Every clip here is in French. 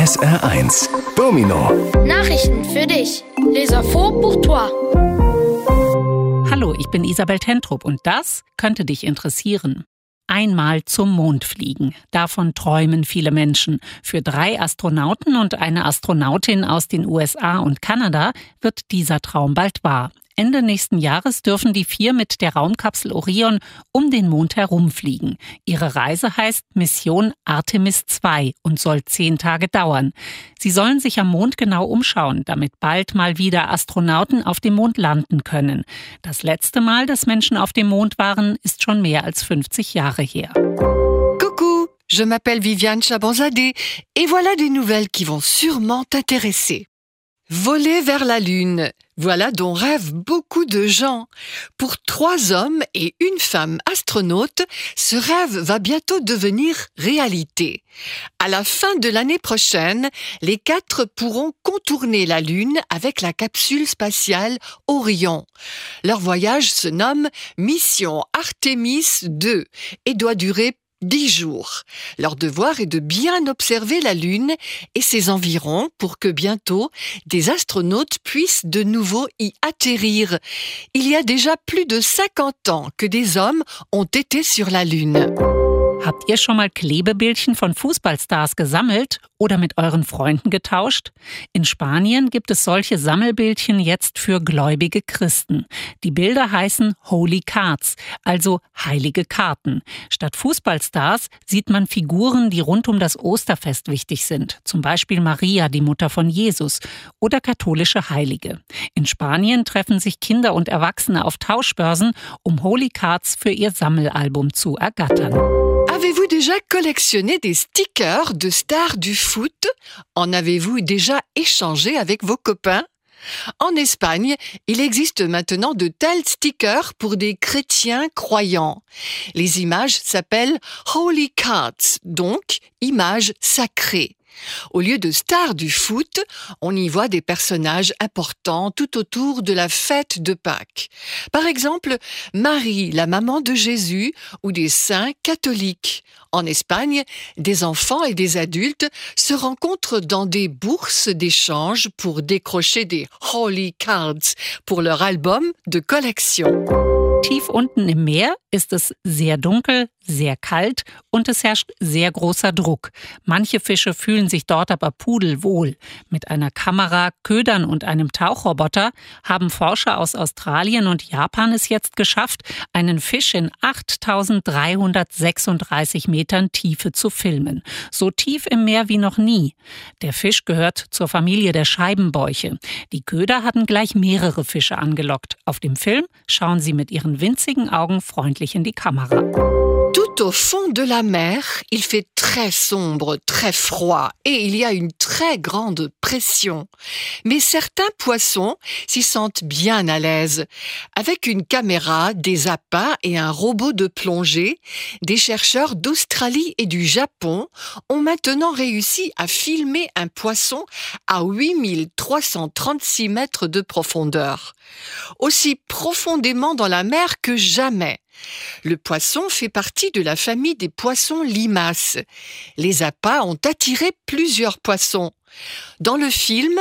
SR1 Domino Nachrichten für dich. Les infos pour toi. Hallo, ich bin Isabel Tentrup und das könnte dich interessieren. Einmal zum Mond fliegen. Davon träumen viele Menschen. Für drei Astronauten und eine Astronautin aus den USA und Kanada wird dieser Traum bald wahr. Ende nächsten Jahres dürfen die vier mit der Raumkapsel Orion um den Mond herumfliegen. Ihre Reise heißt Mission Artemis 2 und soll zehn Tage dauern. Sie sollen sich am Mond genau umschauen, damit bald mal wieder Astronauten auf dem Mond landen können. Das letzte Mal, dass Menschen auf dem Mond waren, ist schon mehr als 50 Jahre her. Coucou, je m'appelle Viviane Chabanzadeh et voilà des nouvelles qui vont sûrement t'intéresser. Voler vers la Lune, voilà dont rêvent beaucoup de gens. Pour trois hommes et une femme astronaute, ce rêve va bientôt devenir réalité. À la fin de l'année prochaine, les quatre pourront contourner la Lune avec la capsule spatiale Orion. Leur voyage se nomme Mission Artemis 2 et doit durer dix jours. Leur devoir est de bien observer la Lune et ses environs pour que bientôt des astronautes puissent de nouveau y atterrir. Il y a déjà plus de 50 ans que des hommes ont été sur la Lune. Habt ihr schon mal Klebebildchen von Fußballstars gesammelt oder mit euren Freunden getauscht? In Spanien gibt es solche Sammelbildchen jetzt für gläubige Christen. Die Bilder heißen Holy Cards, also heilige Karten. Statt Fußballstars sieht man Figuren, die rund um das Osterfest wichtig sind, zum Beispiel Maria, die Mutter von Jesus, oder katholische Heilige. In Spanien treffen sich Kinder und Erwachsene auf Tauschbörsen, um Holy Cards für ihr Sammelalbum zu ergattern. Avez-vous déjà collectionné des stickers de stars du foot? En avez-vous déjà échangé avec vos copains? En Espagne, il existe maintenant de tels stickers pour des chrétiens croyants. Les images s'appellent Holy Cards, donc images sacrées. Au lieu de stars du foot, on y voit des personnages importants tout autour de la fête de Pâques. Par exemple, Marie, la maman de Jésus, ou des saints catholiques. En Espagne, des enfants et des adultes se rencontrent dans des bourses d'échange pour décrocher des Holy Cards pour leur album de collection. Tief unten im Meer ist es sehr dunkel, sehr kalt und es herrscht sehr großer Druck. Manche Fische fühlen sich dort aber pudelwohl. Mit einer Kamera, Ködern und einem Tauchroboter haben Forscher aus Australien und Japan es jetzt geschafft, einen Fisch in 8336 Metern Tiefe zu filmen. So tief im Meer wie noch nie. Der Fisch gehört zur Familie der Scheibenbäuche. Die Köder hatten gleich mehrere Fische angelockt. Auf dem Film schauen sie mit ihren winzigen Augen freundlich in die Kamera. Tout au fond de la mer, il fait très sombre, très froid et il y a une très grande pression. Mais certains poissons s'y sentent bien à l'aise. Avec une caméra, des appâts et un robot de plongée, des chercheurs d'Australie et du Japon ont maintenant réussi à filmer un poisson à 8336 mètres de profondeur. Aussi profondément dans la mer que jamais. Le poisson fait partie de la famille des poissons limaces. Les appâts ont attiré plusieurs poissons. Dans le film,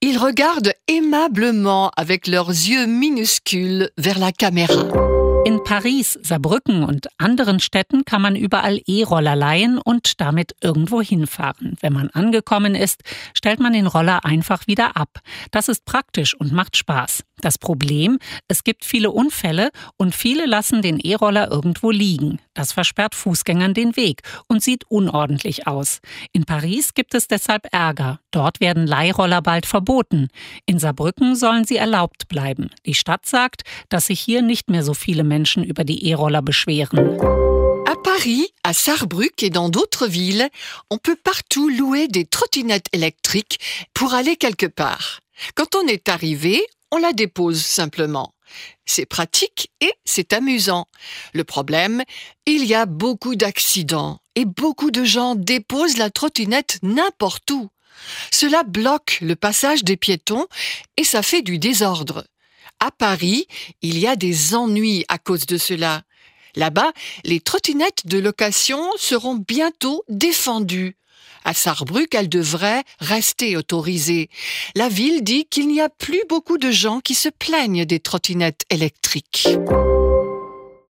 ils regardent aimablement avec leurs yeux minuscules vers la caméra. In Paris, Saarbrücken und anderen Städten kann man überall E-Roller leihen und damit irgendwo hinfahren. Wenn man angekommen ist, stellt man den Roller einfach wieder ab. Das ist praktisch und macht Spaß. Das Problem, es gibt viele Unfälle und viele lassen den E-Roller irgendwo liegen. Das versperrt Fußgängern den Weg und sieht unordentlich aus. In Paris gibt es deshalb Ärger. Dort werden Leihroller bald verboten. In Saarbrücken sollen sie erlaubt bleiben. Die Stadt sagt, dass sich hier nicht mehr so viele Menschen über die E-Roller beschweren. À Paris, à Sarrebruck et dans d'autres villes, on peut partout louer des trottinettes électriques pour aller quelque part. Quand on est arrivé, on la dépose simplement. C'est pratique et c'est amusant. Le problème, il y a beaucoup d'accidents et beaucoup de gens déposent la trottinette n'importe où. Cela bloque le passage des piétons et ça fait du désordre. À Paris, il y a des ennuis à cause de cela. Là-bas, les trottinettes de location seront bientôt défendues. À Sarrebruck, elle devrait rester autorisée. La ville dit qu'il n'y a plus beaucoup de gens qui se plaignent des trottinettes électriques.